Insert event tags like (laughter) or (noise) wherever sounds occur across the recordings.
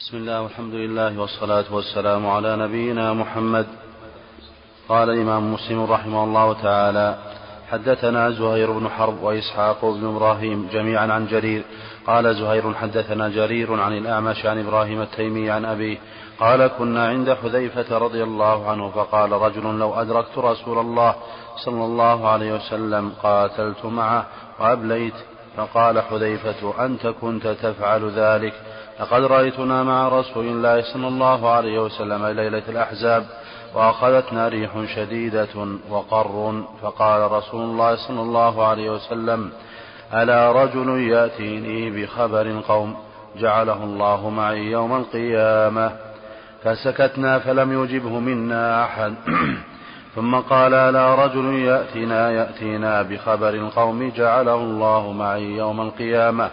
بسم الله والحمد لله والصلاة والسلام على نبينا محمد. قال الإمام مسلم رحمه الله تعالى حدثنا زهير بن حرب وإسحاق بن إبراهيم جميعا عن جرير. قال زهير حدثنا جرير عن الأعمش عن إبراهيم التيمي عن أبيه. قال كنا عند حذيفة رضي الله عنه فقال رجل لو أدركت رسول الله صلى الله عليه وسلم قاتلت معه وأبليت. فقال حذيفة أنت كنت تفعل ذلك؟ لقد رأيتنا مع رسول الله صلى الله عليه وسلم ليلة الأحزاب وأخذتنا ريح شديدة وقر فقال رسول الله صلى الله عليه وسلم ألا رجل يأتيني بخبر قوم جعله الله معي يوم القيامة؟ فسكتنا فلم يجبه منا أحد. (clears throat) ثم قال ألا رجل يأتينا يأتينا بخبر القوم جعله الله معي يوم القيامة؟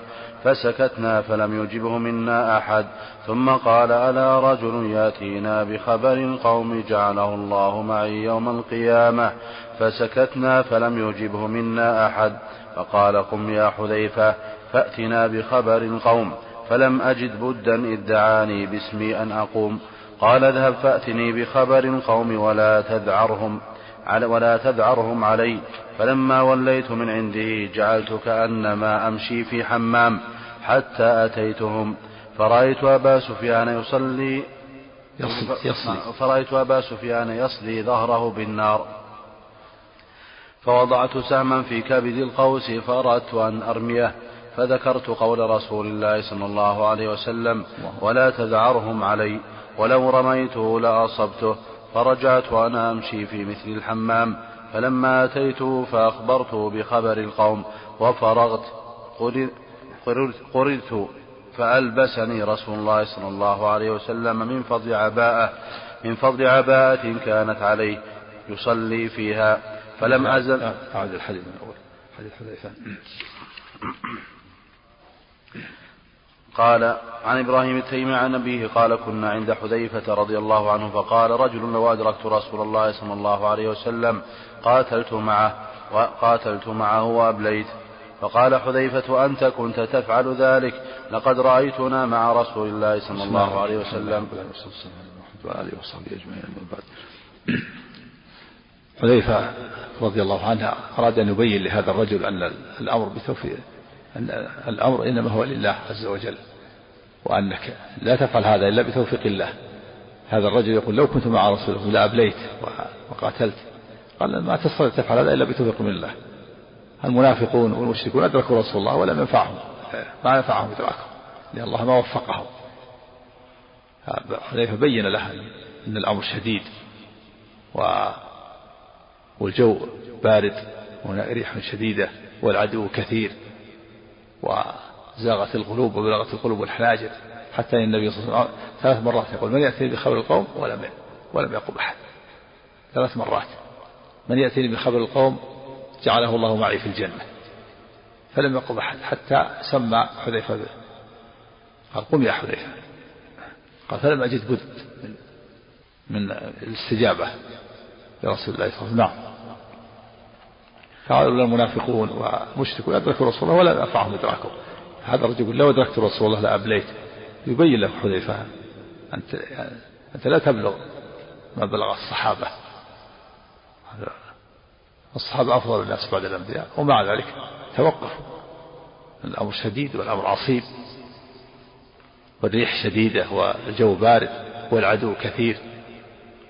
فسكتنا فلم يجبه منا أحد. ثم قال ألا رجل يأتينا بخبر القوم جعله الله معي يوم القيامة. فسكتنا فلم يجبه منا أحد. فقال قم يا حذيفة فأتنا بخبر القوم. فلم أجد بدا إذ دعاني باسمي أن أقوم. قال اذهب فأتني بخبر القوم ولا تذعرهم ولا تذعرهم علي. فلما وليت من عنده جعلت كأنما أمشي في حمام. حتى أتيتهم. فرأيت أبا سفيان يصلي يصلي, يصلي. فرأيت أبا سفيان يصلي ظهره بالنار. فوضعت سهما في كبد القوس فأردت أن أرميه فذكرت قول رسول الله صلى الله عليه وسلم ولا تذعرهم علي ولو رميته لأصبته. فرجعت وأنا أمشي في مثل الحمام فلما أتيته فأخبرته بخبر القوم وفرغت قردت فألبسني رسول الله صلى الله عليه وسلم من فضل عباءة من فضل عباءة كانت عليه يصلي فيها. فلم أزل أعد الحديث من أول حديث حذيفة قال عن إبراهيم التيمي عن أبيه قال كنا عند حذيفة رضي الله عنه فقال رجل لو أدركت رسول الله صلى الله عليه وسلم قاتلت معه وقاتلت معه وأبليت. فقال حذيفة أنت كنت تفعل ذلك لقد رأيتنا مع رسول الله صلى الله عليه وسلم. وآله وصحبه أجمعين بعد. حذيفة رضي الله عنه أراد أن يبين لهذا الرجل أن الأمر بتوفيق أن الأمر إنما هو لله عز وجل وأنك لا تفعل هذا إلا بتوفيق الله. هذا الرجل يقول لو كنت مع رسول الله لأبليت وقاتلت قال ما تستطيع تفعل هذا إلا بتوفيق من الله. المنافقون والمشركون أدركوا رسول الله ولم ينفعهم. ما نفعهم إدراكهم لأن الله ما وفقهم. حذيفة بين له أن الأمر شديد و والجو بارد وهناك ريح شديدة والعدو كثير وزاغت القلوب وبلغت القلوب الحناجر. حتى إن النبي صلى الله عليه وسلم ثلاث مرات يقول من ياتيني بخبر القوم ولم ولم يقم أحد. ثلاث مرات. من ياتيني بخبر القوم جعله الله معي في الجنة. فلم يقم أحد حتى سمى حذيفة قال قم يا حذيفة. قال فلم أجد بد من من الاستجابة لرسول الله صلى الله عليه وسلم. نعم. فهؤلاء المنافقون والمشركون أدركوا رسول الله ولا نفعهم إدراكهم هذا الرجل يقول لو أدركت رسول الله لأبليت يبين له حذيفة أنت أنت لا تبلغ ما بلغ الصحابة. الصحابة أفضل الناس بعد الأنبياء ومع ذلك توقفوا الأمر شديد والأمر عصيب. والريح شديدة والجو بارد والعدو كثير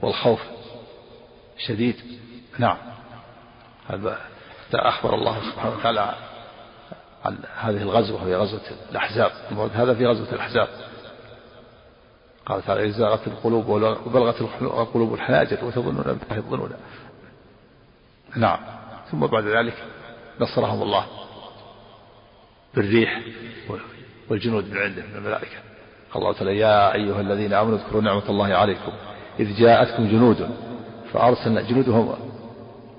والخوف شديد. نعم. هذا أخبر الله سبحانه وتعالى عن هذه الغزوة وهي غزوة الأحزاب. هذا في غزوة الأحزاب. قال تعالى إذ زاغت القلوب وبلغت القلوب الحناجر وتظنون بالله الظنون نعم. ثم بعد ذلك نصرهم الله بالريح والجنود من عنده من الملائكة. قال الله تعالى يا أيها الذين آمنوا اذكروا نعمة الله عليكم. إذ جاءتكم جنود فأرسلنا جنودهم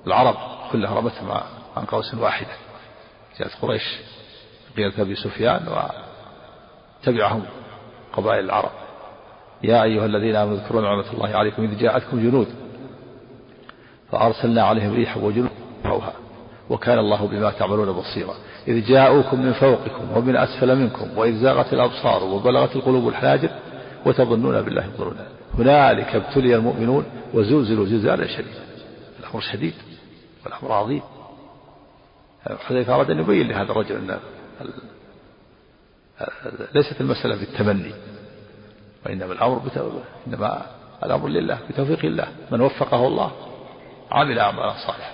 العرب كلها رمتهم عن قوس واحدة. جاءت قريش قيادة أبي سفيان وتبعهم قبائل العرب. يا أيها الذين آمنوا اذكروا نعمة الله عليكم. إذ جاءتكم جنود فأرسلنا عليهم ريحا وجنود وكان الله بما تعملون بصيرا. إذ جاءوكم من فوقكم ومن أسفل منكم وإذ زاغت الأبصار وبلغت القلوب الحناجر وتظنون بالله الظنون هنالك ابتلي المؤمنون وزلزلوا زلزالا شديدا. الأمر شديد والأمر عظيم. حذيفة أراد أن يبين لهذا الرجل أن ليست المسألة بالتمني وإنما الأمر إنما الأمر لله بتوفيق الله. من وفقه الله عمل أعمالا صالحة.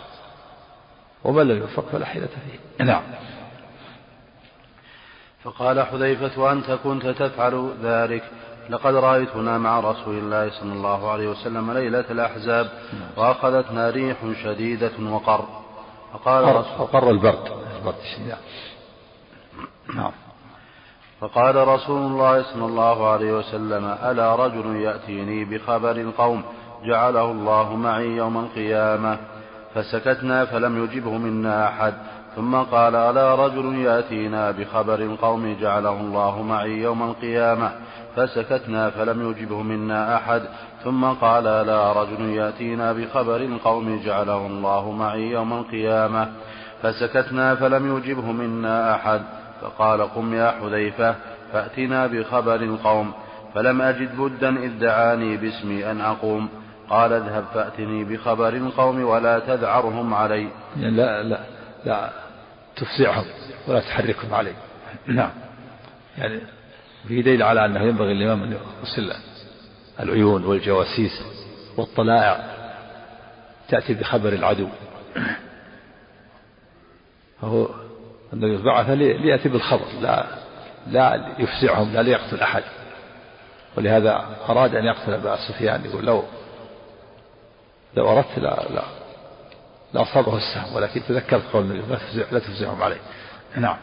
ومن لم يوفق فلا حيلة فيه. نعم. فقال حذيفة أنت كنت تفعل ذلك. لقد رأيتنا مع رسول الله صلى الله عليه وسلم ليلة الأحزاب وأخذتنا ريح شديدة وقر. فقال وقر البرد. البرد الشديد. نعم. فقال رسول الله صلى الله عليه وسلم ألا رجل يأتيني بخبر القوم؟ جعله الله معي يوم القيامة. فسكتنا فلم يجبه منا أحد. ثم قال ألا رجل يأتينا بخبر القوم جعله الله معي يوم القيامة. فسكتنا فلم يجبه منا أحد. ثم قال لا رجل يأتينا بخبر القوم جعله الله معي يوم القيامة. فسكتنا فلم يجبه منا أحد. فقال قم يا حذيفة فأتنا بخبر القوم. فلم أجد بدا إذ دعاني باسمي أن أقوم. قال اذهب فأتني بخبر القوم ولا تذعرهم علي. يعني لا لا لا تفزعهم ولا تحركهم علي. نعم. يعني في دليل على أنه ينبغي الإمام أن يرسل العيون والجواسيس والطلائع تأتي بخبر العدو. فهو النبي بعث ليأتي بالخبر لا لا يفزعهم لا ليقتل أحد. ولهذا أراد أن يقتل أبا سفيان يقول لو لو أردت لا لا. لأصابه السهم ولكن تذكرت قول النبي لا تفزع لا تفزعهم عليه. نعم.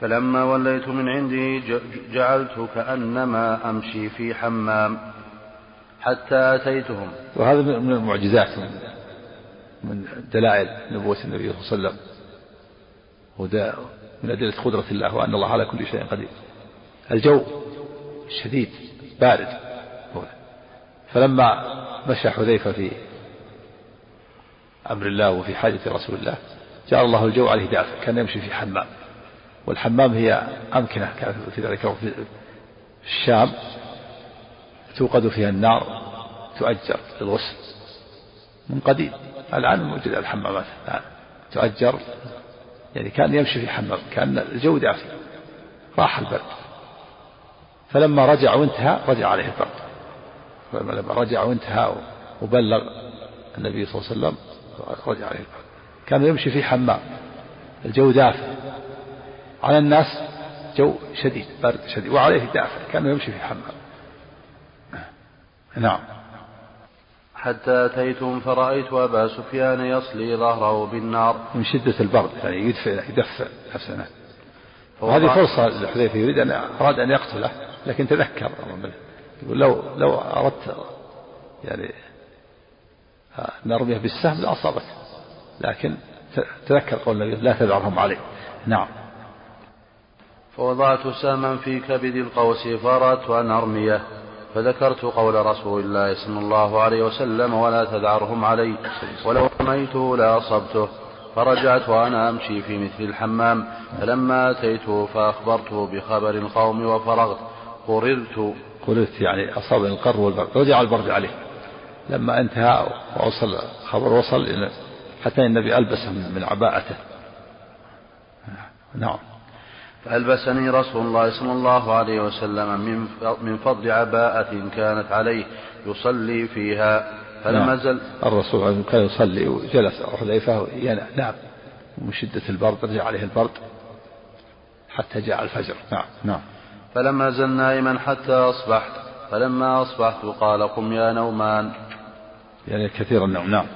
فلما وليت من عنده جعلت كأنما أمشي في حمام حتى أتيتهم. وهذا من المعجزات من, من دلائل نبوة النبي صلى الله عليه وسلم. وده من أدلة قدرة الله وأن الله على كل شيء قدير. الجو شديد بارد. فلما مشى حذيفة في أمر الله وفي حاجة رسول الله جعل الله الجو عليه دافئ كان يمشي في حمام. والحمام هي أمكنة كانت في ذلك في الشام. توقد فيها النار تؤجر للغسل. من قديم الآن موجود الحمامات الآن. تؤجر يعني كان يمشي في حمام كان الجو دافئ راح البرد. فلما رجع وانتهى رجع عليه البرد. فلما رجع وانتهى وبلغ النبي صلى الله عليه وسلم رجع عليه كان يمشي في حمام الجو دافئ. على الناس جو شديد برد شديد وعليه دافئ كان يمشي في حمام. نعم. حتى أتيتم فرأيت أبا سفيان يصلي ظهره بالنار. من شدة البرد يعني يدفع يدفع نفسه. وهذه فرصة لحذيفة يريد أن أراد أن يقتله لكن تذكر. يقول لو لو أردت يعني نرميه بالسهم لأصابته لكن تذكر قول النبي لا تذعرهم عليه. نعم. فوضعت سهما في كبد القوس فأردت أن أرميه. فذكرت قول رسول الله صلى الله عليه وسلم ولا تذعرهم علي. ولو رميته لأصبته فرجعت وأنا أمشي في مثل الحمام. فلما أتيته فأخبرته بخبر القوم وفرغت. قررت قررت يعني أصابني القر والبرد رجع البرد عليه. لما انتهى ووصل خبر وصل حتى النبي ألبس من عباءته. نعم. فألبسني رسول الله صلى الله عليه وسلم من من فضل عباءة كانت عليه يصلي فيها فلما نعم. زل الرسول كان يصلي وجلس حذيفة ينام نعم. من شدة البرد رجع عليه البرد حتى جاء الفجر. نعم. نعم. فلما زل نائما حتى أصبحت فلما أصبحت قال قم يا نومان. يعني كثير النوم نعم.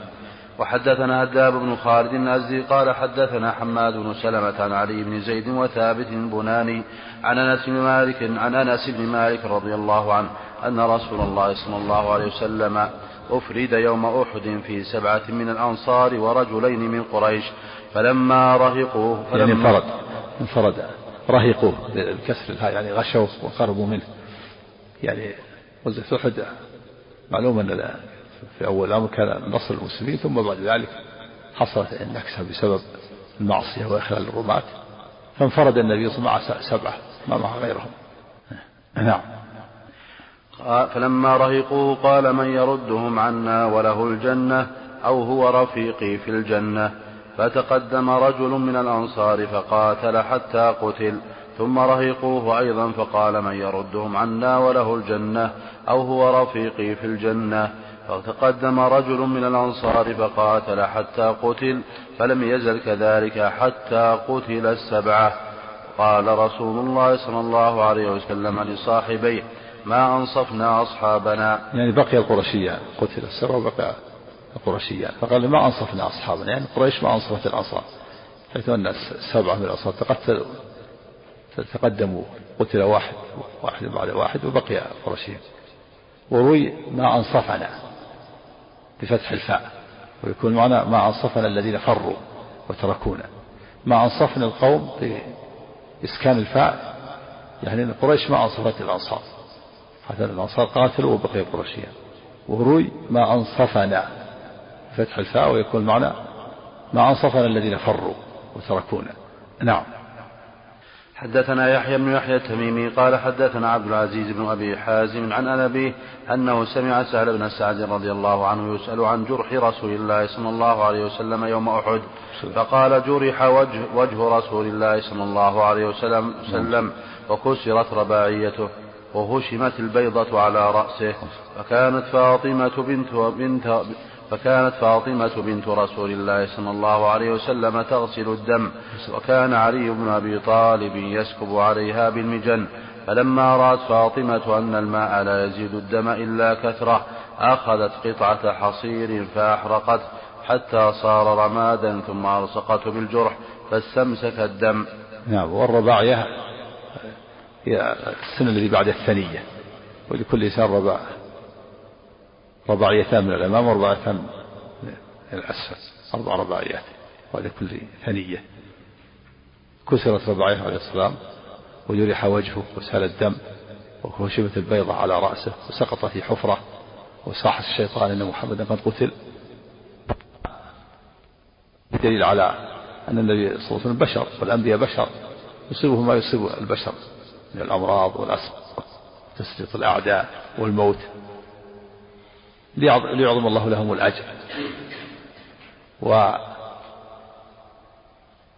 وحدثنا هداب بن خالد الأزدي قال حدثنا حماد بن سلمة عن علي بن زيد وثابت البناني عن أنس بن مالك عن أنس بن مالك رضي الله عنه أن رسول الله صلى الله عليه وسلم أفرد يوم أحد في سبعة من الأنصار ورجلين من قريش فلما رهقوه فلما يعني انفرد انفرد. رهقوه بكسر الهاء يعني غشوه وقربوا منه. يعني غزوة أحد معلوم أن في أول الأمر كان نصر المسلمين ثم بعد ذلك حصلت النكسة بسبب المعصية وإخلال الرماة فانفرد النبي صلى الله عليه وسلم مع سبعة ما مع غيرهم. نعم. فلما رهقوه قال من يردهم عنا وله الجنة أو هو رفيقي في الجنة؟ فتقدم رجل من الأنصار فقاتل حتى قتل ثم رهقوه أيضا فقال من يردهم عنا وله الجنة أو هو رفيقي في الجنة. فتقدم رجل من الأنصار فقاتل حتى قتل فلم يزل كذلك حتى قتل السبعة. قال رسول الله صلى الله عليه وسلم لصاحبيه ما أنصفنا أصحابنا. يعني بقي القرشيان قتل السبعة وبقي القرشيان فقال ما أنصفنا أصحابنا؟ يعني قريش ما أنصفت الأنصار. حيث أن السبعة من الأنصار. تقتلوا تقدموا. قتل واحد واحد بعد واحد وبقي القرشيان وروي ما أنصفنا بفتح الفاء. ويكون معنا ما أنصفنا الذين فروا وتركونا. ما أنصفنا القوم بإسكان الفاء. يعني أن قريش ما أنصفت الأنصار. حتى الأنصار قاتلوا وبقي قرشيا وروي ما أنصفنا فتح الفاء ويكون معنا ما أنصفنا الذين فروا وتركونا. نعم. حدثنا يحيى بن يحيى التميمي قال حدثنا عبد العزيز بن أبي حازم عن ابيه أنه سمع سهل بن سعد رضي الله عنه يسأل عن جرح رسول الله صلى الله عليه وسلم يوم أحد. فقال جرح وجه, وجه رسول الله صلى الله عليه وسلم, وسلم وكسرت رباعيته وهشمت البيضة على رأسه. فكانت فاطمة بنت بنت فكانت فاطمة بنت رسول الله صلى الله عليه وسلم تغسل الدم وكان علي بن أبي طالب يسكب عليها بالمجن. فلما رأت فاطمة أن الماء لا يزيد الدم إلا كثرة أخذت قطعة حصير فأحرقته حتى صار رمادا ثم ألصقته بالجرح فاستمسك الدم. نعم والرباعية هي السنة الذي بعد الثنية ولكل إنسان رباع رباعيتان من الأمام ورباعيتان من الأسفل. أربع رباعيات ولكل ثنية. كسرت رباعيه عليه السلام وجرح وجهه وسال الدم وهشمت البيضة على رأسه وسقط في حفرة وصاح الشيطان أن محمدا قد قتل. دليل على أن النبي صلى الله عليه وسلم بشر والأنبياء بشر. يصيبه ما يصيب البشر من الأمراض والأسر تسليط الأعداء والموت. ليعظم الله لهم الأجر. و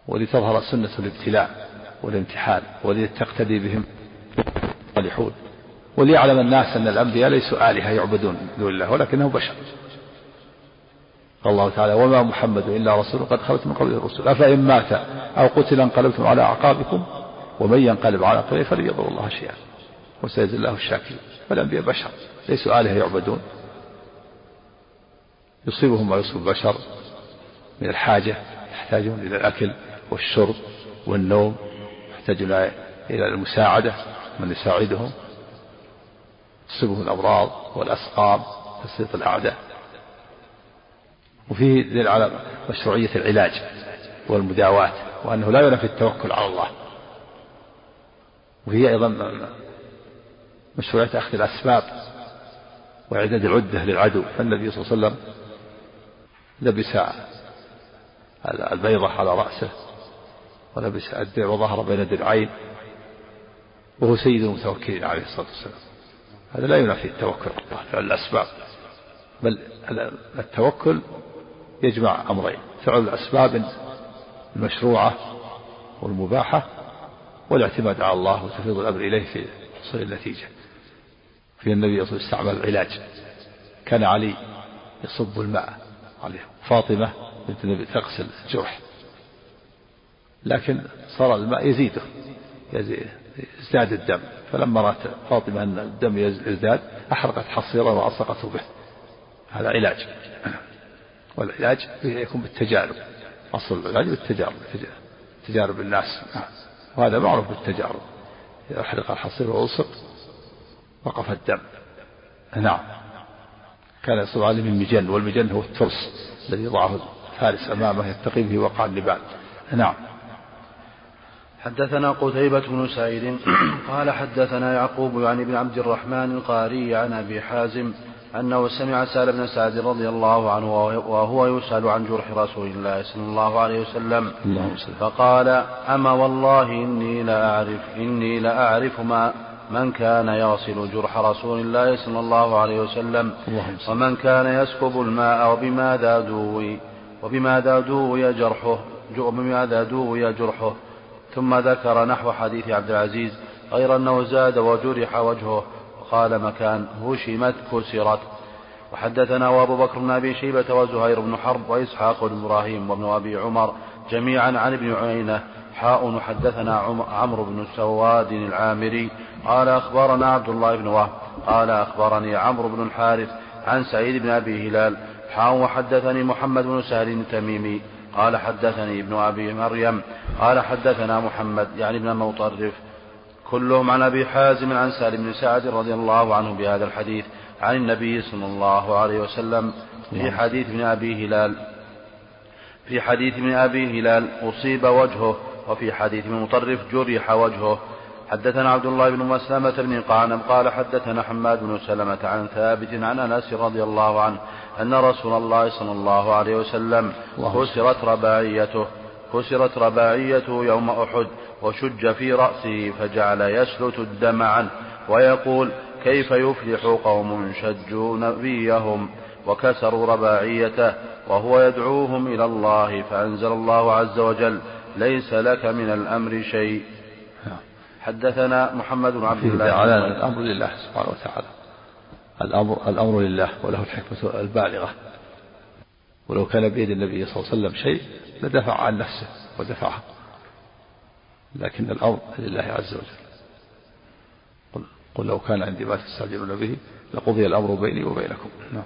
ولتظهر سنة الابتلاء والامتحان ولتقتدي بهم الصالحون. وليعلم الناس أن الأنبياء ليسوا آلهة يعبدون دون الله ولكنهم بشر. قال الله تعالى وما محمد إلا رسول قد خلت من قبله الرسل. أفإن مات أو قتل انقلبتم على أعقابكم ومن ينقلب على عقبيه فلن يضر الله شيئا وسيجزي الله الشاكرين. فالأنبياء بشر ليسوا آلهة يعبدون. يصيبهم ما يصيب البشر من الحاجة يحتاجون إلى الأكل والشرب والنوم يحتاجون إلى المساعدة من يساعدهم. تصيبهم الأمراض والأسقام تسليط الأعداء. وفيه دليل على مشروعية العلاج والمداواة وأنه لا ينفي التوكل على الله. وهي أيضا مشروعية أخذ الأسباب وإعداد العدة للعدو. فالنبي صلى الله عليه وسلم لبس البيضة على رأسه ولبس الدرع وظهر بين درعين وهو سيد المتوكلين عليه الصلاة والسلام. هذا لا ينافي التوكل على الله فعل الأسباب بل التوكل يجمع أمرين فعل الأسباب المشروعة والمباحة والاعتماد على الله وتفيض الأمر إليه في حصول النتيجة. في النبي صلى الله عليه وسلم استعمل العلاج. كان علي يصب الماء عليه فاطمة بنت النبي تغسل الجرح. لكن صار الماء يزيده يزداد الدم. فلما رأت فاطمة أن الدم يزداد أحرقت حصيرا وألصقته به. هذا علاج. والعلاج يكون بالتجارب. أصل العلاج بالتجارب تجارب الناس. وهذا معروف بالتجارب. أحرق الحصير وألصق وقف الدم. نعم. كان يصب عليه من مجن والمجن هو الترس الذي يضعه الفارس أمامه يتقي به وقع النبال نعم. حدثنا قتيبة بن سعيد (clears throat) قال حدثنا يعقوب يعني بن عبد الرحمن القاري عن أبي حازم أنه سمع سال بن سعد رضي الله عنه وهو يسأل عن جرح رسول الله صلى الله عليه وسلم. فقال أما والله إني لأعرف إني لأعرف ما من كان يغسل جرح رسول الله صلى الله عليه وسلم ومن كان يسكب الماء وبماذا دوي وبماذا دوي جرحه وبماذا دوي جرحه. ثم ذكر نحو حديث عبد العزيز غير أنه زاد وجرح وجهه وقال مكان هشمت كسرت. وحدثنا وابو بكر بن أبي شيبة وزهير بن حرب وإسحاق بن إبراهيم وابن أبي عمر جميعا عن ابن عيينة حاء وحدثنا عمرو بن سواد العامري قال أخبرنا عبد الله بن وهب قال أخبرني عمرو بن الحارث عن سعيد بن أبي هلال حاء وحدثني محمد بن سهل التميمي قال حدثني ابن أبي مريم قال حدثنا محمد يعني ابن مطرف كلهم عن أبي حازم عن سالم بن سعد رضي الله عنه بهذا الحديث عن النبي صلى الله عليه وسلم في حديث ابن أبي هلال. في حديث ابن أبي هلال أصيب وجهه وفي حديث ابن مطرف جرح وجهه حدثنا عبد الله بن مسلمة بن قعنب قال حدثنا حماد بن سلمة عن ثابت عن أنس رضي الله عنه أن رسول الله صلى الله عليه وسلم كسرت رباعيته كسرت رباعيته يوم أحد وشج في رأسه فجعل يسلت الدم عنه ويقول كيف يفلح قوم شجوا نبيهم وكسروا رباعيته وهو يدعوهم إلى الله فأنزل الله عز وجل ليس لك من الأمر شيء. حدثنا محمد بن عبد الله. على الأمر لله سبحانه وتعالى. الأمر, الأمر لله وله الحكمة البالغة. ولو كان بيد النبي صلى الله عليه وسلم شيء لدفع عن نفسه ودفعه. لكن الأمر لله عز وجل. قل, قل لو كان عندي ما تستعجلون به لقضي الأمر بيني وبينكم. نعم.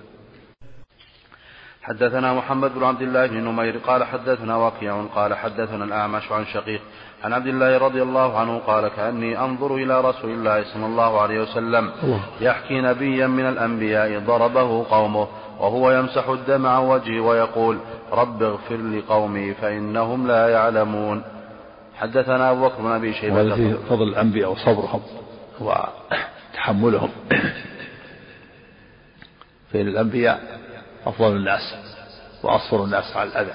حدثنا محمد بن عبد الله بن نمير قال حدثنا وكيع قال حدثنا الأعمش عن شقيق عن عبد الله رضي الله عنه قال كأني أنظر إلى رسول الله صلى الله عليه وسلم يحكي نبيا من الأنبياء ضربه قومه وهو يمسح الدم عن وجهه ويقول رب اغفر لقومي فإنهم لا يعلمون. حدثنا أبو بكر بن أبي شيبة. وهذا فيه فضل الأنبياء وصبرهم وتحملهم. فإن الأنبياء أفضل الناس وأصبر الناس على الأذى.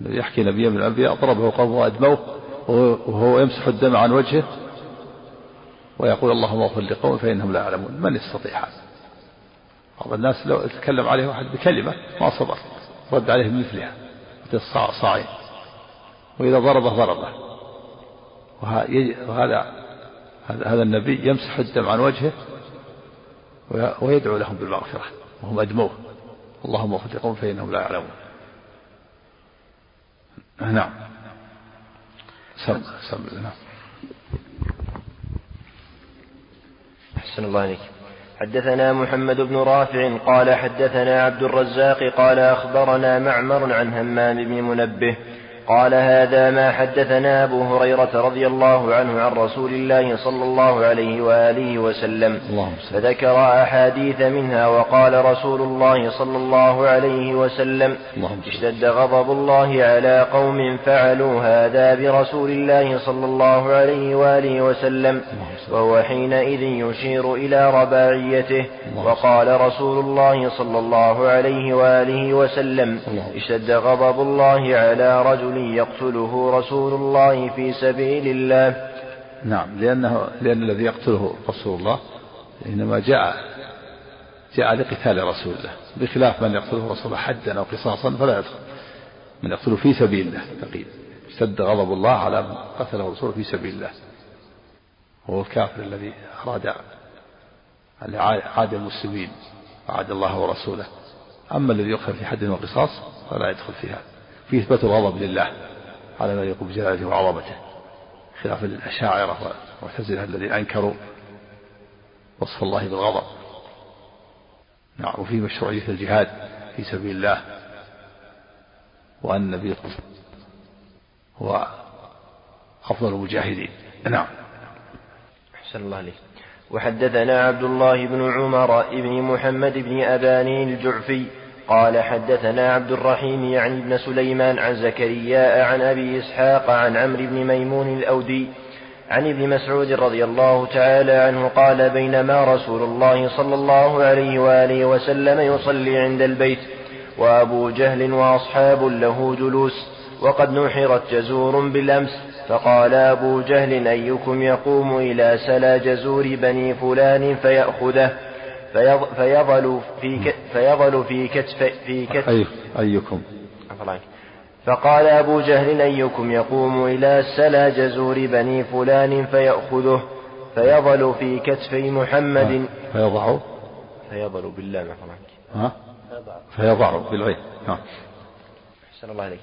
يحكي نبي من الأنبياء ضربه قومه وأدموه وهو يمسح الدم عن وجهه ويقول اللهم اغفر لقوم فإنهم لا يعلمون. من يستطيع هذا؟ بعض الناس لو تكلم عليه واحد بكلمة ما صبر رد عليه بمثلها صاعين وإذا ضربه ضربه. وهذا هذا النبي يمسح الدم عن وجهه ويدعو لهم بالمغفرة. وهم أدموه اللهم لقوم فإنهم لا يعلمون. نعم. سم سم نعم. أحسن الله عليك حدثنا محمد بن رافع قال حدثنا عبد الرزاق قال أخبرنا معمر عن همام بن منبه قال هذا ما حدثنا أبو هريرة رضي الله عنه عن رسول الله صلى الله عليه وآله وسلم. فذكر أحاديث منها وقال رسول الله صلى الله عليه وسلم اشتد غضب الله على قوم فعلوا هذا برسول الله صلى الله عليه وآله وسلم. وهو حينئذ يشير إلى رباعيته. وقال رسول الله صلى الله عليه وآله وسلم اشتد غضب الله على رجل يقتله رسول الله في سبيل الله. نعم لأنه لأن الذي يقتله رسول الله إنما جاء جاء لقتال رسول الله. بخلاف من يقتله رسول الله حدا أو قصاصا فلا يدخل. من يقتله في سبيل الله تقييد اشتد غضب الله على من قتله رسوله في سبيل الله. وهو الكافر الذي أراد عاد المسلمين وعاد الله ورسوله. أما الذي يقتل في حد وقصاص فلا يدخل في هذا. في إثبات الغضب لله. على ما يقوم بجلالته وعظمته. خلاف الأشاعرة والمعتزلة الذين أنكروا وصف الله بالغضب. نعم وفي مشروعية الجهاد في سبيل الله. وأن النبي هو أفضل المجاهدين. نعم. أحسن الله عليك وحدثنا عبد الله بن عمر بن محمد بن أبانين الجعفي قال حدثنا عبد الرحيم يعني ابن سليمان عن زكريا عن أبي إسحاق عن عمرو بن ميمون الأودي عن ابن مسعود رضي الله تعالى عنه قال بينما رسول الله صلى الله عليه وآله وسلم يصلي عند البيت وأبو جهل وأصحاب له جلوس وقد نحرت جزور بالأمس فقال أبو جهل أيكم يقوم إلى سلا جزور بني فلان فيأخذه فيظل في فيظل في كتف في كتف أي أيكم. فقال أبو جهل أيكم يقوم إلى سلا جزور بني فلان فيأخذه فيظل في كتفي محمد. فيضع. فيظل بالله ها؟ فيضع بالعين. نعم أحسن الله عليك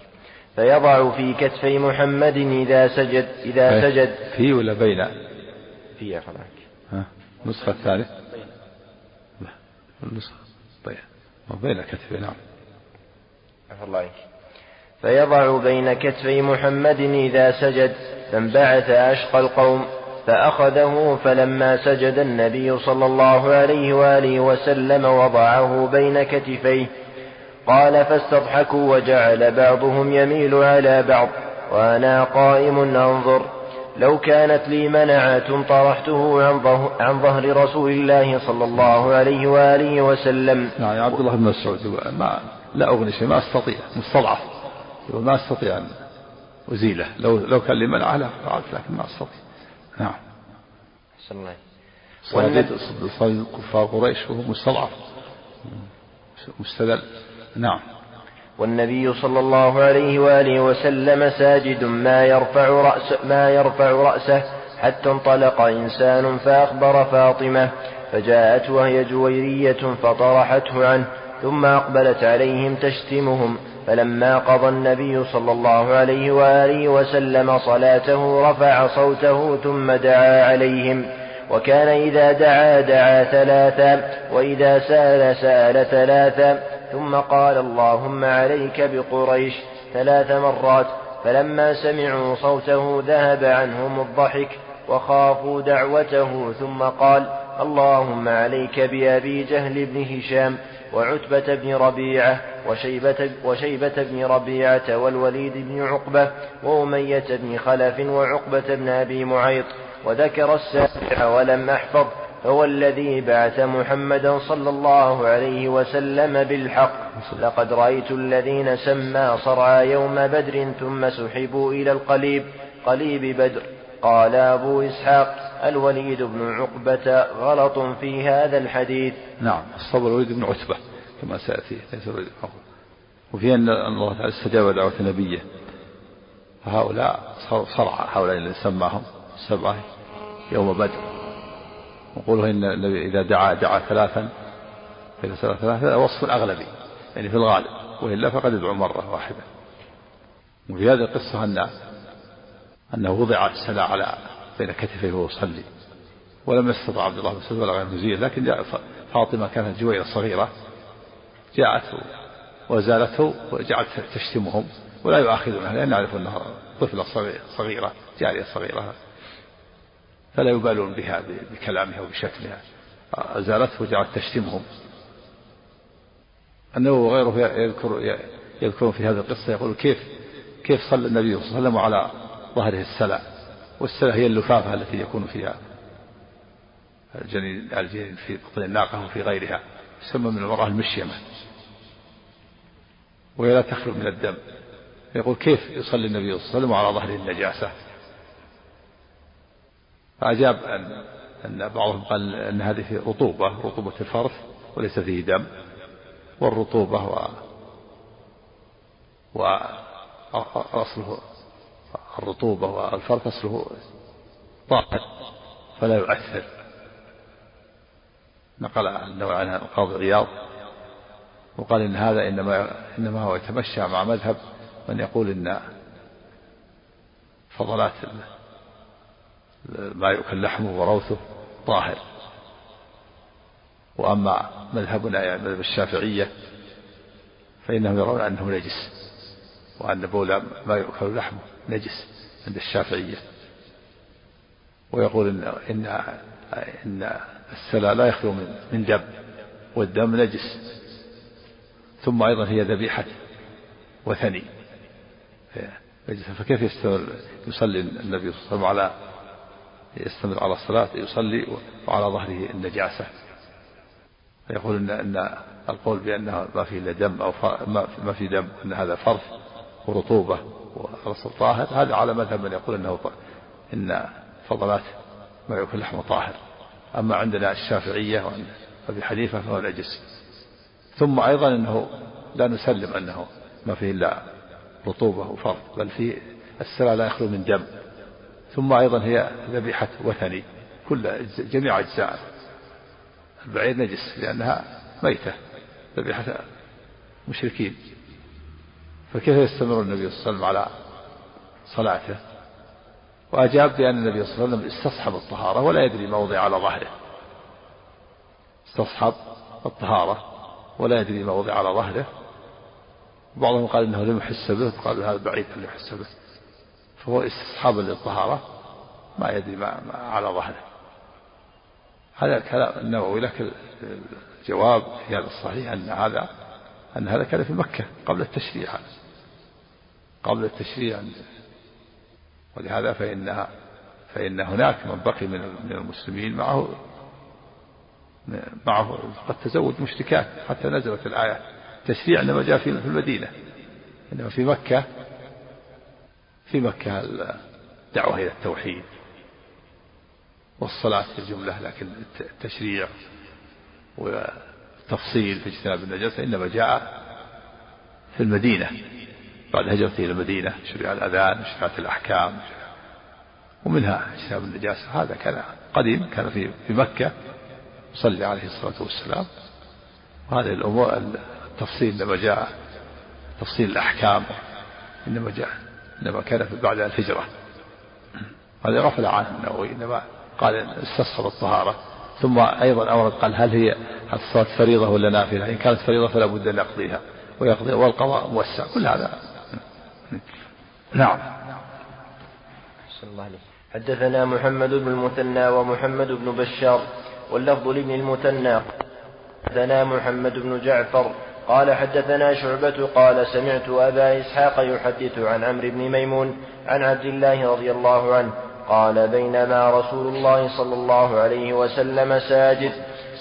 فيضع في كتفي محمد إذا سجد إذا سجد. في ولا بين؟ في يا فلان ها؟ النسخة الثالثة النسخة. طيب. بين كتفي نعم. عفى الله عنك. فيضع بين كتفي محمد إذا سجد فانبعث أشقى القوم فأخذه فلما سجد النبي صلى الله عليه وآله وسلم وضعه بين كتفيه. قال فاستضحكوا وجعل بعضهم يميل على بعض وأنا قائم أنظر. لو كانت لي منعة طرحته عن, عن ظهر رسول الله صلى الله عليه وآله وسلم نعم يا عبد الله بن مسعود ما لا أغني شيء ما أستطيع مستضعف ما أستطيع أن أزيله لو لو كان لي منعة لا فعلت لكن ما أستطيع نعم أحسن الله صديق صديق كفار قريش وهو مستضعف مستذل نعم والنبي صلى الله عليه وآله وسلم ساجد ما يرفع رأس ما يرفع رأسه حتى انطلق إنسان فأخبر فاطمة فجاءت وهي جويرية فطرحته عنه ثم أقبلت عليهم تشتمهم فلما قضى النبي صلى الله عليه وآله وسلم صلاته رفع صوته ثم دعا عليهم وكان إذا دعا دعا ثلاثا وإذا سأل سأل ثلاثا ثم قال اللهم عليك بقريش ثلاث مرات فلما سمعوا صوته ذهب عنهم الضحك وخافوا دعوته ثم قال اللهم عليك بأبي جهل بن هشام وعتبة بن ربيعة وشيبة, وشيبة بن ربيعة والوليد بن عقبة وأمية بن خلف وعقبة بن أبي معيط وذكر السابع ولم أحفظ. هو الذي بعث محمدا صلى الله عليه وسلم بالحق. لقد رأيت الذين سمى صرعى يوم بدر ثم سحبوا إلى القليب قليب بدر. قال أبو إسحاق الوليد بن عقبة غلط في هذا الحديث. نعم الصبر الوليد بن عتبة كما سيأتي ليس الوليد بن عقبة. وفي أن الله تعالى استجاب دعوة نبيه. فهؤلاء صرع هؤلاء الذين سماهم السبعة يوم بدر. وقوله إن النبي إذا دعا دعا ثلاثا إذا سأل ثلاثا وصف أغلبي يعني في الغالب وإلا فقد يدعو مرة واحدة. وفي هذه القصة أن أنه وضع السلا على بين كتفيه وهو يصلي ولم يستطع عبد الله بن مسعود ولا غير مزيد لكن جاء فاطمة كانت جويرة صغيرة جاءت وزالته وجعلت تشتمهم ولا يؤاخذونها لأن نعرف أنها طفلة صغيرة جارية صغيرة. فلا يبالون بها بكلامها وبشتمها أزالته وجعلت تشتمهم. أنه وغيره يذكر يذكرون في هذه القصة يقول كيف كيف صلى النبي صلى الله عليه وسلم على ظهره السلع. والسلع هي اللفافة التي يكون فيها الجنين الجنين في بطن الناقة وفي غيرها. يسمى من المرأة المشيمة. وهي لا تخلو من الدم. يقول كيف يصلي النبي صلى الله عليه وسلم على ظهره النجاسة؟ فأجاب أن أن بعضهم قال أن هذه رطوبة رطوبة الفرث وليس فيه دم. والرطوبة و وأصله الرطوبة والفرث أصله طاهر فلا يؤثر. نقل النوع عنها القاضي عياض وقال إن هذا إنما إنما هو يتمشى مع مذهب من يقول إن فضلات ما يؤكل لحمه وروثه طاهر. وأما مذهبنا يعني مذهب الشافعية فإنهم يرون أنه نجس وأن بول ما يؤكل لحمه نجس عند الشافعية. ويقول إن إن إن السلا لا يخلو من من دم والدم نجس. ثم أيضا هي ذبيحة وثني. فكيف يصلي النبي صلى الله عليه وسلم على يستمر على الصلاة يصلي وعلى ظهره النجاسة. فيقول إن أن القول بأنه ما فيه إلا دم أو ما في دم أن هذا فرث ورطوبة والرسول طاهر. هذا على مذهب من يقول إنه إن فضلات ما يأكل لحمه طاهر. أما عندنا الشافعية وابي حنيفة فهو نجس ثم أيضا إنه لا نسلم أنه ما فيه إلا رطوبة وفرض بل فيه السلع لا يخلو من دم. ثم أيضا هي ذبيحة وثني كل جميع أجزاء. البعير نجس لأنها ميتة ذبيحة مشركين. فكيف يستمر النبي صلى الله عليه وسلم على صلاته؟ وأجاب بأن النبي صلى الله عليه وسلم استصحب الطهارة ولا يدري ما وضع على ظهره. استصحب الطهارة ولا يدري ما وضع على ظهره. بعضهم قال إنه لم يحس به قال هذا بعيد ان يحس به. فهو استصحاب للطهارة. ما يدري ما, على ظهره. هذا كلام النووي لكن الجواب في هذا الصحيح أن هذا أن هذا كان في مكة قبل التشريع. قبل التشريع. ولهذا فإن فإن هناك من بقي من المسلمين معه معه قد تزوج مشركات حتى نزلت الآية. تشريع إنما جاء في المدينة. إنما في مكة في مكة الدعوة إلى التوحيد والصلاة في الجملة لكن التشريع والتفصيل في اجتناب النجاسة إنما جاء في المدينة بعد هجرته إلى المدينة شرع الأذان شرعت الأحكام ومنها اجتناب النجاسة. هذا كان قديم كان في في مكة يصلي عليه الصلاة والسلام. وهذه الأمور التفصيل لما جاء تفصيل الأحكام إنما جاء. إنما كان بعد الهجرة. هذا غفل عنه النووي إنما قال استصحب الطهارة. ثم أيضا أورد قال هل هي الصلاة فريضة ولا نافلة؟ إن كانت فريضة فلا بد أن يقضيها ويقضي والقضاء موسع. كل هذا. نعم. الله حدثنا محمد بن المثنى ومحمد بن بشار واللفظ لابن المثنى. حدثنا محمد بن جعفر قال حدثنا شعبة قال سمعت أبا إسحاق يحدث عن عمرو بن ميمون عن عبد الله رضي الله عنه قال بينما رسول الله صلى الله عليه وسلم ساجد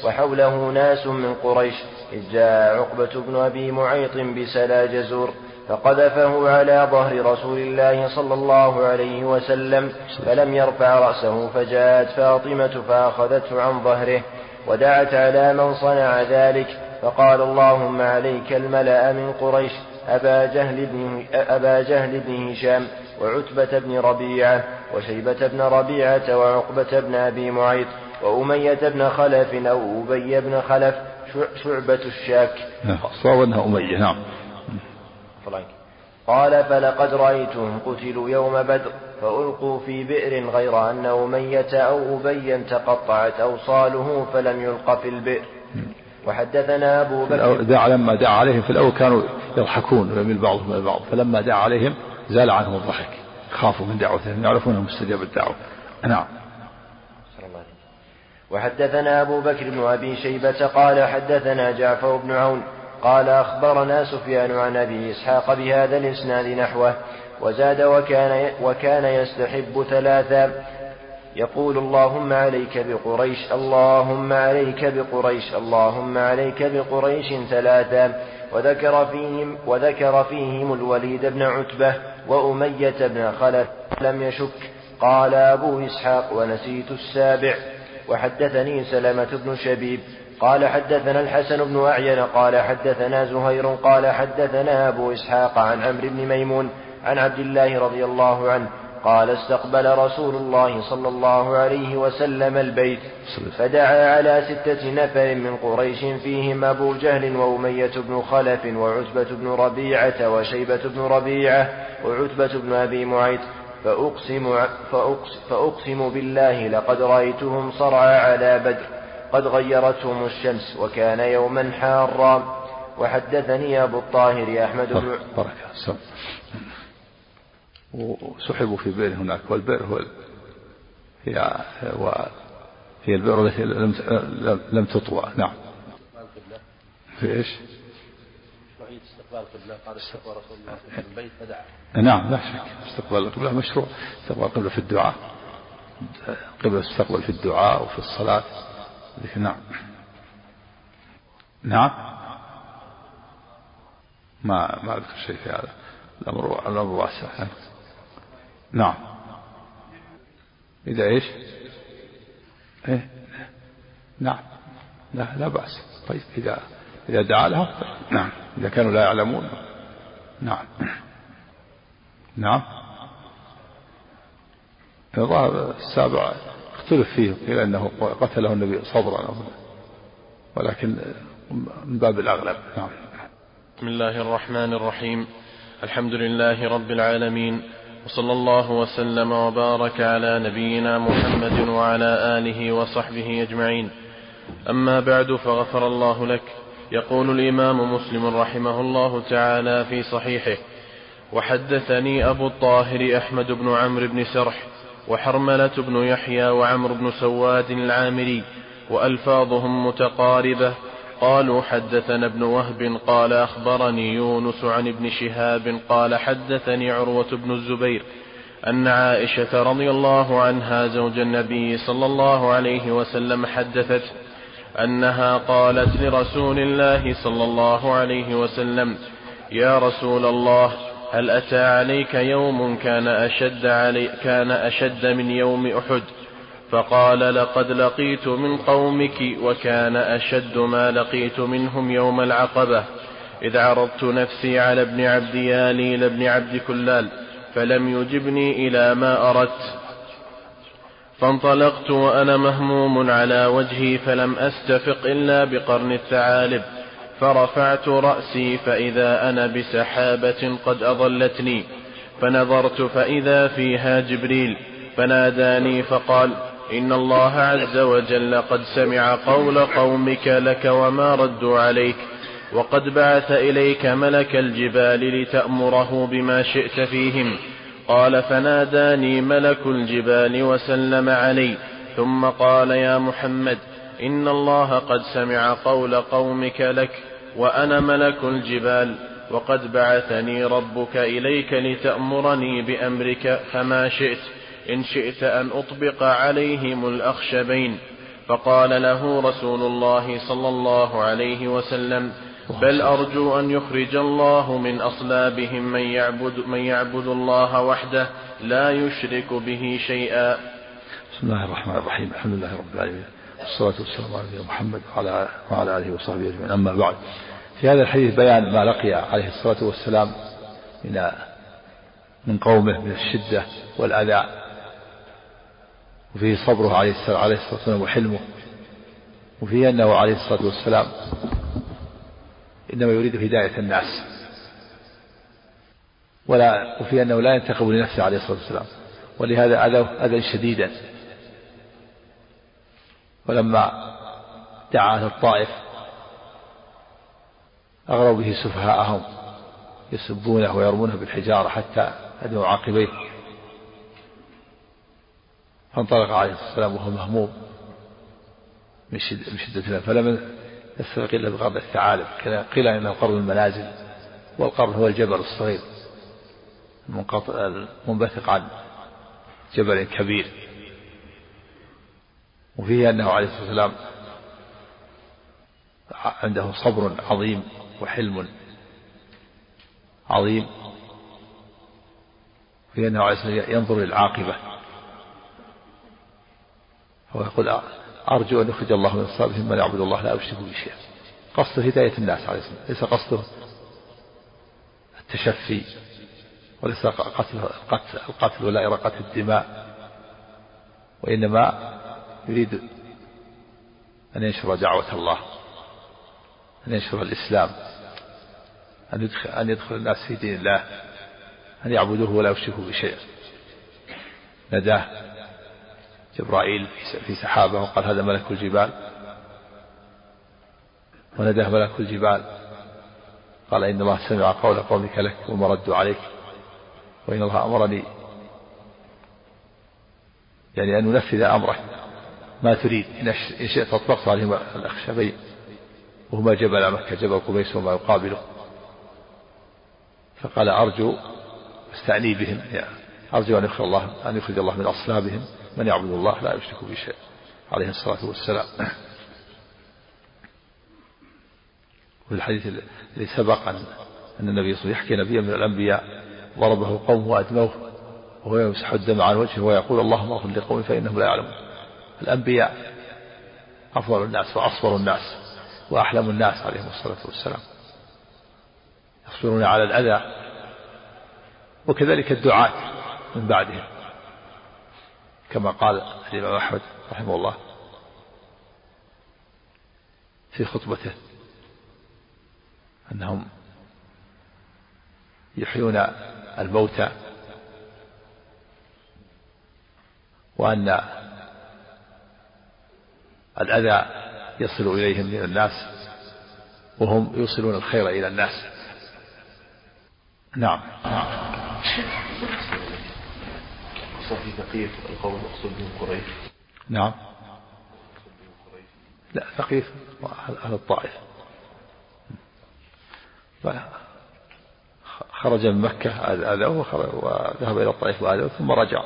وحوله ناس من قريش إذ جاء عقبة بن أبي معيط بسلا جزور فقذفه على ظهر رسول الله صلى الله عليه وسلم فلم يرفع رأسه فجاءت فاطمة فأخذته عن ظهره ودعت على من صنع ذلك فقال اللهم عليك الملأ من قريش أبا جهل بن, أبا جهل بن هشام وعتبة بن ربيعة وشيبة بن ربيعة وعقبة بن أبي معيط وأمية بن خلف أو أبي بن خلف شعبة الشاك. نعم صار أنها أمية نعم. قال فلقد رأيتهم قتلوا يوم بدر فألقوا في بئر غير أن أمية أو أبيا تقطعت أوصاله فلم يلق في البئر. وحدثنا أبو بكر دعا لما دعا عليهم في الأول كانوا يضحكون من بعضهم من بعض. فلما دعا عليهم زال عنهم الضحك. خافوا من دعوتهم يعرفون مستجاب الدعوة نعم. وحدثنا أبو بكر بن أبي شيبة قال حدثنا جعفر بن عون قال أخبرنا سفيان عن أبي إسحاق بهذا الإسناد نحوه وزاد وكان, وكان يستحب ثلاثا يقول اللهم عليك بقريش اللهم عليك بقريش اللهم عليك بقريش ثلاثا وذكر فيهم وذكر فيهم الوليد بن عتبة وأمية بن خلف لم يشك. قال أبو إسحاق ونسيت السابع. وحدثني سلمة بن شبيب قال حدثنا الحسن بن أعين قال حدثنا زهير قال حدثنا أبو إسحاق عن عمرو بن ميمون عن عبد الله رضي الله عنه قال استقبل رسول الله صلى الله عليه وسلم البيت فدعا على ستة نفر من قريش فيهم أبو جهل وأمية بن خلف وعتبة بن ربيعة وشيبة بن ربيعة وعتبة بن أبي معيط فأقسم, فأقسم, فأقسم بالله لقد رأيتهم صرعى على بدر قد غيرتهم الشمس وكان يوما حارا. وحدثني أبو الطاهر أحمد بن بركة وسحبوا في بئر هناك والبئر هو هي هي البئر التي لم لم تطوى. نعم. في إيش؟ استقبال القبلة قال استقبال رسول الله في البيت فدعا نعم لا شك. استقبال القبلة مشروع. استقبال القبلة في الدعاء. قبلة تستقبل في الدعاء وفي الصلاة. نعم. نعم. ما ما أذكر شيء في هذا. الأمر الأمر واسع. نعم. إذا إيش؟ إيه. نعم. لا لا بأس. طيب إذا إذا دعا لهم نعم. إذا كانوا لا يعلمون. نعم. نعم. الظاهر السابع اختلف فيه قيل أنه قتله النبي صبرا ولكن من باب الأغلب نعم. بسم الله الرحمن الرحيم. الحمد لله رب العالمين. وصلى الله وسلم وبارك على نبينا محمد وعلى آله وصحبه أجمعين. أما بعد فغفر الله لك. يقول الإمام مسلم رحمه الله تعالى في صحيحه وحدثني أبو الطاهر أحمد بن عمرو بن سرح وحرملة بن يحيى وعمرو بن سواد العامري وألفاظهم متقاربة قالوا حدثنا ابن وهب قال أخبرني يونس عن ابن شهاب قال حدثني عروة بن الزبير أن عائشة رضي الله عنها زوج النبي صلى الله عليه وسلم حدثت أنها قالت لرسول الله صلى الله عليه وسلم يا رسول الله هل أتى عليك يوم كان أشد علي كان أشد من يوم أحد؟ فقال لقد لقيت من قومك وكان أشد ما لقيت منهم يوم العقبة. إذ عرضت نفسي على ابن عبد يالي لابن عبد كلال فلم يجبني إلى ما أردت. فانطلقت وأنا مهموم على وجهي فلم أستفق إلا بقرن الثعالب. فرفعت رأسي فإذا أنا بسحابة قد أظلتني. فنظرت فإذا فيها جبريل. فناداني فقال إن الله عز وجل قد سمع قول قومك لك وما ردوا عليك وقد بعث إليك ملك الجبال لتأمره بما شئت فيهم قال فناداني ملك الجبال وسلم علي ثم قال يا محمد إن الله قد سمع قول قومك لك وأنا ملك الجبال وقد بعثني ربك إليك لتأمرني بأمرك فما شئت إن شئت أن أطبق عليهم الأخشبين. فقال له رسول الله صلى الله عليه وسلم بل أرجو أن يخرج الله من أصلابهم من يعبد, من يعبد الله وحده لا يشرك به شيئا. بسم الله الرحمن الرحيم. الحمد لله رب العالمين. والصلاة والسلام على نبينا محمد وعلى وعلى آله وصحبه أجمعين. أما بعد في هذا الحديث بيان ما لقي عليه الصلاة والسلام من من قومه من الشدة والأذى. وفيه صبره عليه الصلاة والسلام وحلمه. وفيه أنه عليه الصلاة والسلام إنما يريد هداية الناس. ولا وفي أنه لا ينتقم لنفسه عليه الصلاة والسلام. ولهذا أذى أذى شديدا. ولما دعا أهل الطائف أغروا به سفهاءهم يسبونه ويرمونه بالحجارة حتى أدوا عاقبيه. فانطلق عليه الصلاة والسلام وهو مهموم من شدة, شدة فلم يستفق إلا بقرن الثعالب. قيل إنه قرن المنازل والقرن هو الجبل الصغير المنبثق عن جبل كبير. وفيه أنه عليه الصلاة والسلام عنده صبر عظيم وحلم عظيم. في أنه عليه الصلاة والسلام ينظر للعاقبة. هو يقول أرجو أن يخرج الله من أصحابهم من يعبد الله لا يشرك به شيئا. قصده هداية الناس عليه الصلاة ليس قصده التشفي وليس قتل القتل, القتل ولا إراقة الدماء وإنما يريد أن ينشر دعوة الله أن ينشر الإسلام أن يدخل, أن يدخل الناس في دين الله أن يعبدوه ولا يشركوا بشيء نداه جبرائيل في سحابة وقال هذا ملك الجبال. ونده ملك الجبال. قال إن الله سمع قول قومك لك وما ردوا عليك وإن الله أمرني. يعني أن ننفذ أمره. ما تريد. إن شئت أطلقت عليهم الأخشبين. وهما جبل مكة جبل قبيس وما يقابله. فقال أرجو استعني بهم. يعني أرجو أن يخرج الله أن يخرج الله من أصلابهم. من يعبد الله لا يشرك به شيء. عليه الصلاة والسلام. وفي الحديث الذي سبق أن النبي صلى الله عليه وسلم يحكي نبيا من الأنبياء ضربه قوم وأدموه وهو يمسح الدم عن وجهه ويقول اللهم اغفر لقوم فإنهم لا يعلمون. الأنبياء أفضل الناس وأصبر الناس وأحلم الناس عليهم الصلاة والسلام. يصبرون على الأذى وكذلك الدعاة من بعدهم. كما قال الإمام أحمد رحمه الله في خطبته أنهم يحيون الموتى وأن الأذى يصل إليهم من الناس وهم يوصلون الخير إلى الناس. نعم. صفي ثقيف القوم المقصود بهم قريش. نعم. لا ثقيف أهل الطائف. خرج من مكة أذوه وذهب إلى الطائف وأذوه ثم رجع.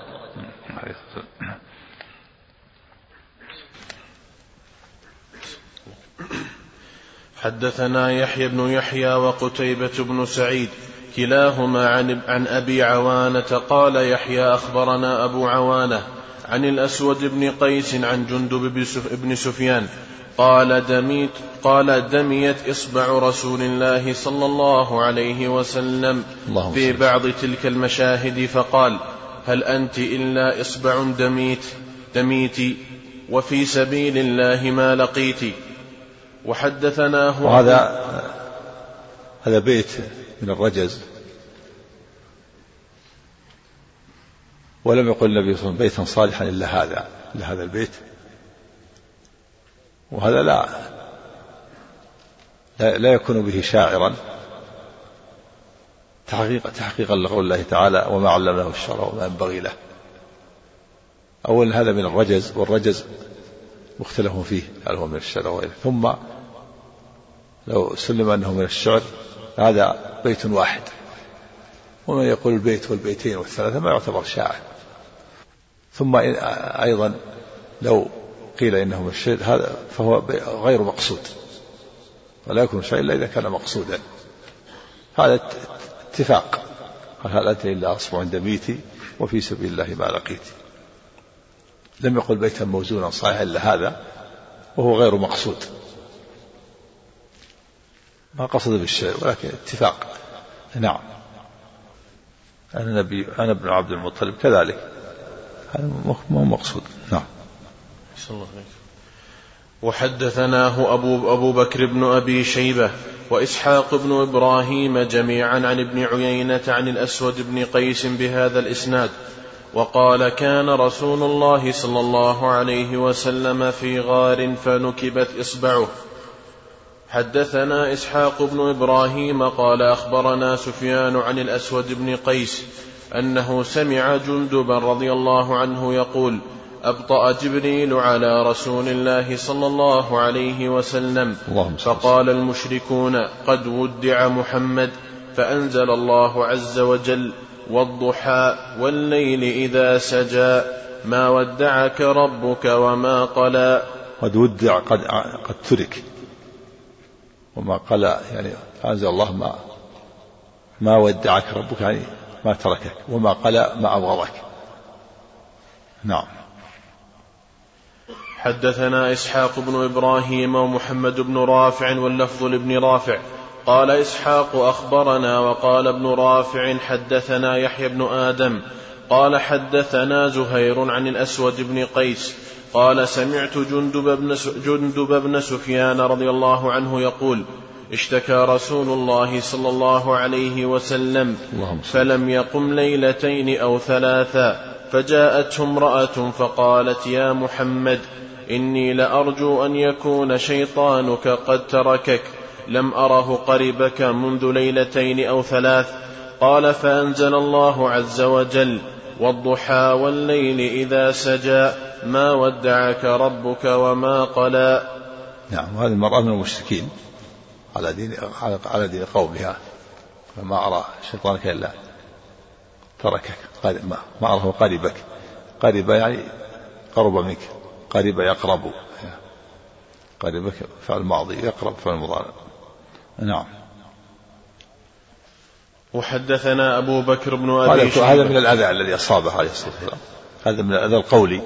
حدثنا يحيى بن يحيى وقتيبة بن سعيد. كلاهما عن, عن أبي عوانة قال يحيى أخبرنا أبو عوانة عن الأسود بن قيس عن جندب بن سفيان قال دميت قال دميت إصبع رسول الله صلى الله عليه وسلم في. بعض تلك المشاهد فقال هل أنت إلا إصبع دميت دميت وفي سبيل الله ما لقيت وحدثناه وهذا هذا بيت من الرجز ولم يقل النبي صلى الله عليه وسلم بيتا صالحا إلا هذا إلا هذا البيت. وهذا لا لا, يكون به شاعرا. تحقيقا تحقيقا لقول الله تعالى وما علمناه الشرع وما ينبغي له. أولا هذا من الرجز والرجز مختلف فيه هل هو من الشعر وغيره. ثم لو سلم أنه من الشعر هذا بيت واحد. ومن يقول البيت والبيتين والثلاثة ما يعتبر شاعر. ثم أيضا لو قيل إنه الشعر هذا فهو غير مقصود ولا يكون شيء إلا إذا كان مقصودا. هذا اتفاق. قال هل أنت إلا أصبع دميتي وفي سبيل الله ما لقيت. لم يقل بيتا موزونا صحيحا إلا هذا وهو غير مقصود. ما قصد بالشعر ولكن اتفاق. نعم. أنا نبي أنا ابن عبد المطلب كذلك. هذا مو مقصود. نعم. الله وحدثناه أبو, أبو بكر بن أبي شيبة وإسحاق بن إبراهيم جميعا عن ابن عيينة عن الأسود بن قيس بهذا الإسناد وقال كان رسول الله صلى الله عليه وسلم في غار فنكبت إصبعه. حدثنا إسحاق بن إبراهيم قال أخبرنا سفيان عن الأسود بن قيس أنه سمع جندبا رضي الله عنه يقول أبطأ جبريل على رسول الله صلى الله عليه وسلم. فقال المشركون قد ودع محمد فأنزل الله عز وجل والضحى والليل إذا سجى ما ودعك ربك وما قلى. قد ودع قد قد ترك. وما قلى يعني أنزل الله ما ما ودعك ربك يعني ما تركك وما قلى ما أبغضك. نعم. حدثنا إسحاق بن إبراهيم ومحمد بن رافع واللفظ لابن رافع. قال إسحاق أخبرنا وقال ابن رافع حدثنا يحيى بن آدم. قال حدثنا زهير عن الأسود بن قيس. قال سمعت جندب بن, جندب بن سفيان رضي الله عنه يقول اشتكى رسول الله صلى الله عليه وسلم فلم يقم ليلتين أو ثلاثا فجاءته امرأة فقالت يا محمد إني لأرجو أن يكون شيطانك قد تركك لم أره قربك منذ ليلتين أو ثلاث. قال فأنزل الله عز وجل والضحى والليل إذا سجى ما ودعك ربك وما قلى. نعم وهذه المرأة من المشركين. على دين على دين قومها فما أرى شيطانك إلا تركك ما, ما أراه قريبك. قريب يعني قرب منك قريب يقرب. قريبك فعل ماضي يقرب فعل مضارع. نعم. وحدثنا أبو بكر بن أبي شيبة. هذا من الأذى الذي أصابه عليه الصلاة والسلام. هذا من الأذى القولي.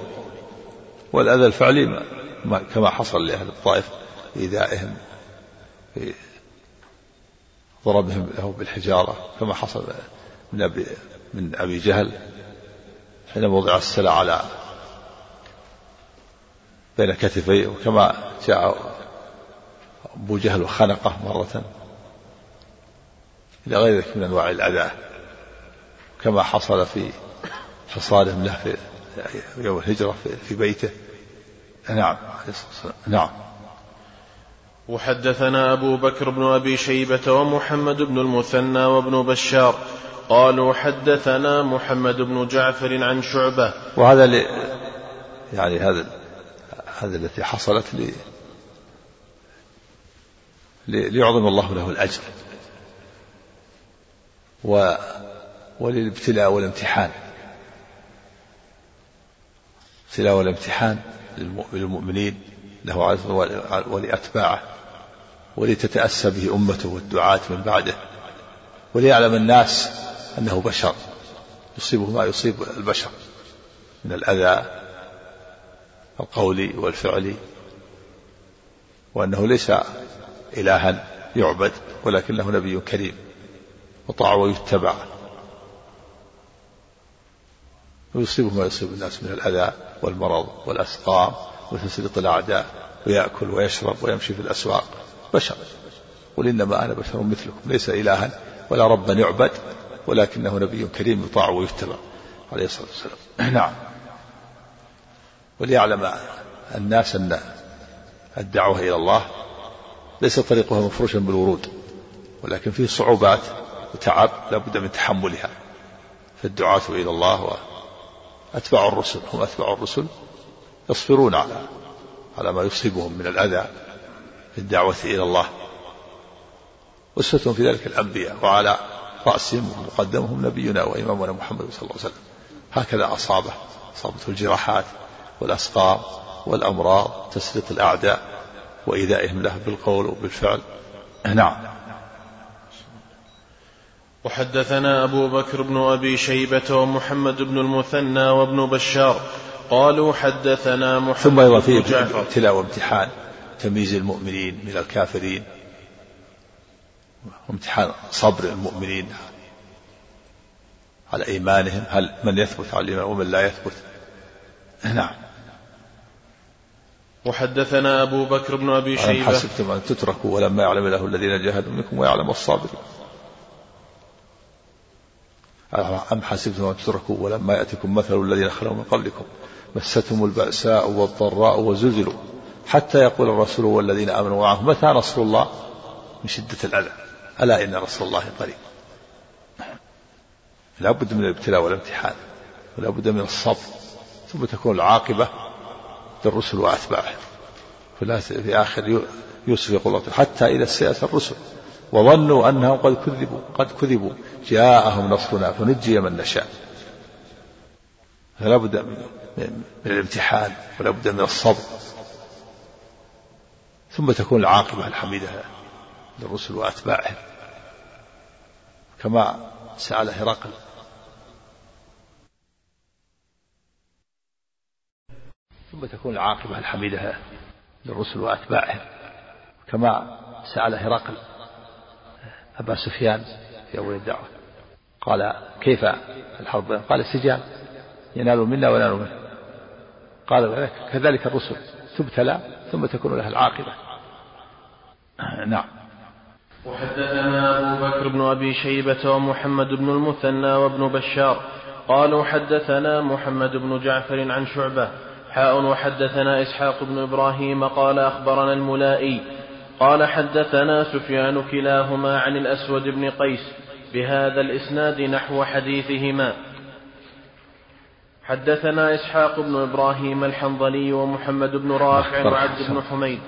والأذى الفعلي ما كما حصل لأهل الطائف إيذائهم. ضربهم له بالحجارة كما حصل من أبي من أبي جهل حين وضع السلع على بين كتفيه وكما جاء أبو جهل وخنقه مرة إلى غير ذلك من أنواع الأذى كما حصل في حصارهم له في يوم الهجرة في بيته. نعم نعم. وحدثنا أبو بكر بن أبي شيبة ومحمد بن المثنى وابن بشار قالوا حدثنا محمد بن جعفر عن شعبة. وهذا ل... يعني هذا هذا التي حصلت لي ليعظم الله له الأجر. و وللابتلاء والامتحان. ابتلاء والامتحان للمؤمنين له عز ولأتباعه. ولتتأسى به أمته والدعاة من بعده وليعلم الناس أنه بشر يصيبه ما يصيب البشر من الأذى القولي والفعلي وأنه ليس إلها يعبد ولكنه نبي كريم يطاع ويتبع ويصيبه ما يصيب الناس من الأذى والمرض والأسقام وتسليط الأعداء ويأكل ويشرب ويمشي في الأسواق. بشر. قل إنما أنا بشر مثلكم ليس إلها ولا ربا يعبد ولكنه نبي كريم يطاع ويتبع. عليه الصلاة والسلام. (clears throat) نعم. وليعلم الناس أن الدعوة إلى الله ليس طريقها مفروشا بالورود ولكن فيه صعوبات وتعب لا بد من تحملها. فالدعاة إلى الله وأتباع الرسل هم أتباع الرسل يصبرون على على ما يصيبهم من الأذى. في الدعوة إلى الله. أسوة في ذلك الأنبياء وعلى رأسهم ومقدمهم نبينا وإمامنا محمد صلى الله عليه وسلم. هكذا أصابه أصابته الجراحات والأسقام والأمراض تسليط الأعداء وإيذائهم له بالقول وبالفعل. نعم. وحدثنا أبو بكر بن أبي شيبة ومحمد بن المثنى وابن بشار قالوا حدثنا محمد ثم أيضا فيه ابتلاء وامتحان. تمييز المؤمنين من الكافرين وامتحان صبر المؤمنين على إيمانهم. هل من يثبت على الإيمان ومن لا يثبت؟ نعم. وحدثنا أبو بكر بن أبي شيبة. أم حسبتم أن تتركوا ولما يعلم الله الذين جاهدوا منكم ويعلم الصابرين. أم حسبتم أن تتركوا ولما يأتكم مثل الذين خلوا من قبلكم؟ مستهم البأساء والضراء وزلزلوا. حتى يقول الرسول والذين آمنوا معه متى نصر الله؟ من شدة الأذى. ألا إن رسول الله قريب. لا بد من الابتلاء والامتحان. ولا بد من الصبر. ثم تكون العاقبة للرسل وأتباعهم. في آخر يوسف يقول حتى إذا استيأس الرسل. وظنوا أنهم قد كذبوا قد كذبوا. جاءهم نصرنا فنجي من نشاء. فلا بد من الامتحان ولا بد من الصبر. ثم تكون العاقبة الحميدة للرسل وأتباعهم. كما سأل هرقل. ثم تكون العاقبة الحميدة للرسل وأتباعهم. كما سأل هرقل. أبا سفيان في أول الدعوة. قال كيف الحرب؟ قال السجال ينال منا ونال منه. قال كذلك الرسل. تبتلى ثم تكون لها العاقبة. نعم. وحدثنا أبو بكر بن أبي شيبة ومحمد بن المثنى وابن بشار. قالوا حدثنا محمد بن جعفر عن شعبة. حاء وحدثنا إسحاق بن إبراهيم قال أخبرنا الملائي. قال حدثنا سفيان كلاهما عن الأسود بن قيس. بهذا الإسناد نحو حديثهما. حدثنا إسحاق بن إبراهيم الحنظلي ومحمد بن رافع وعبد بن حميد.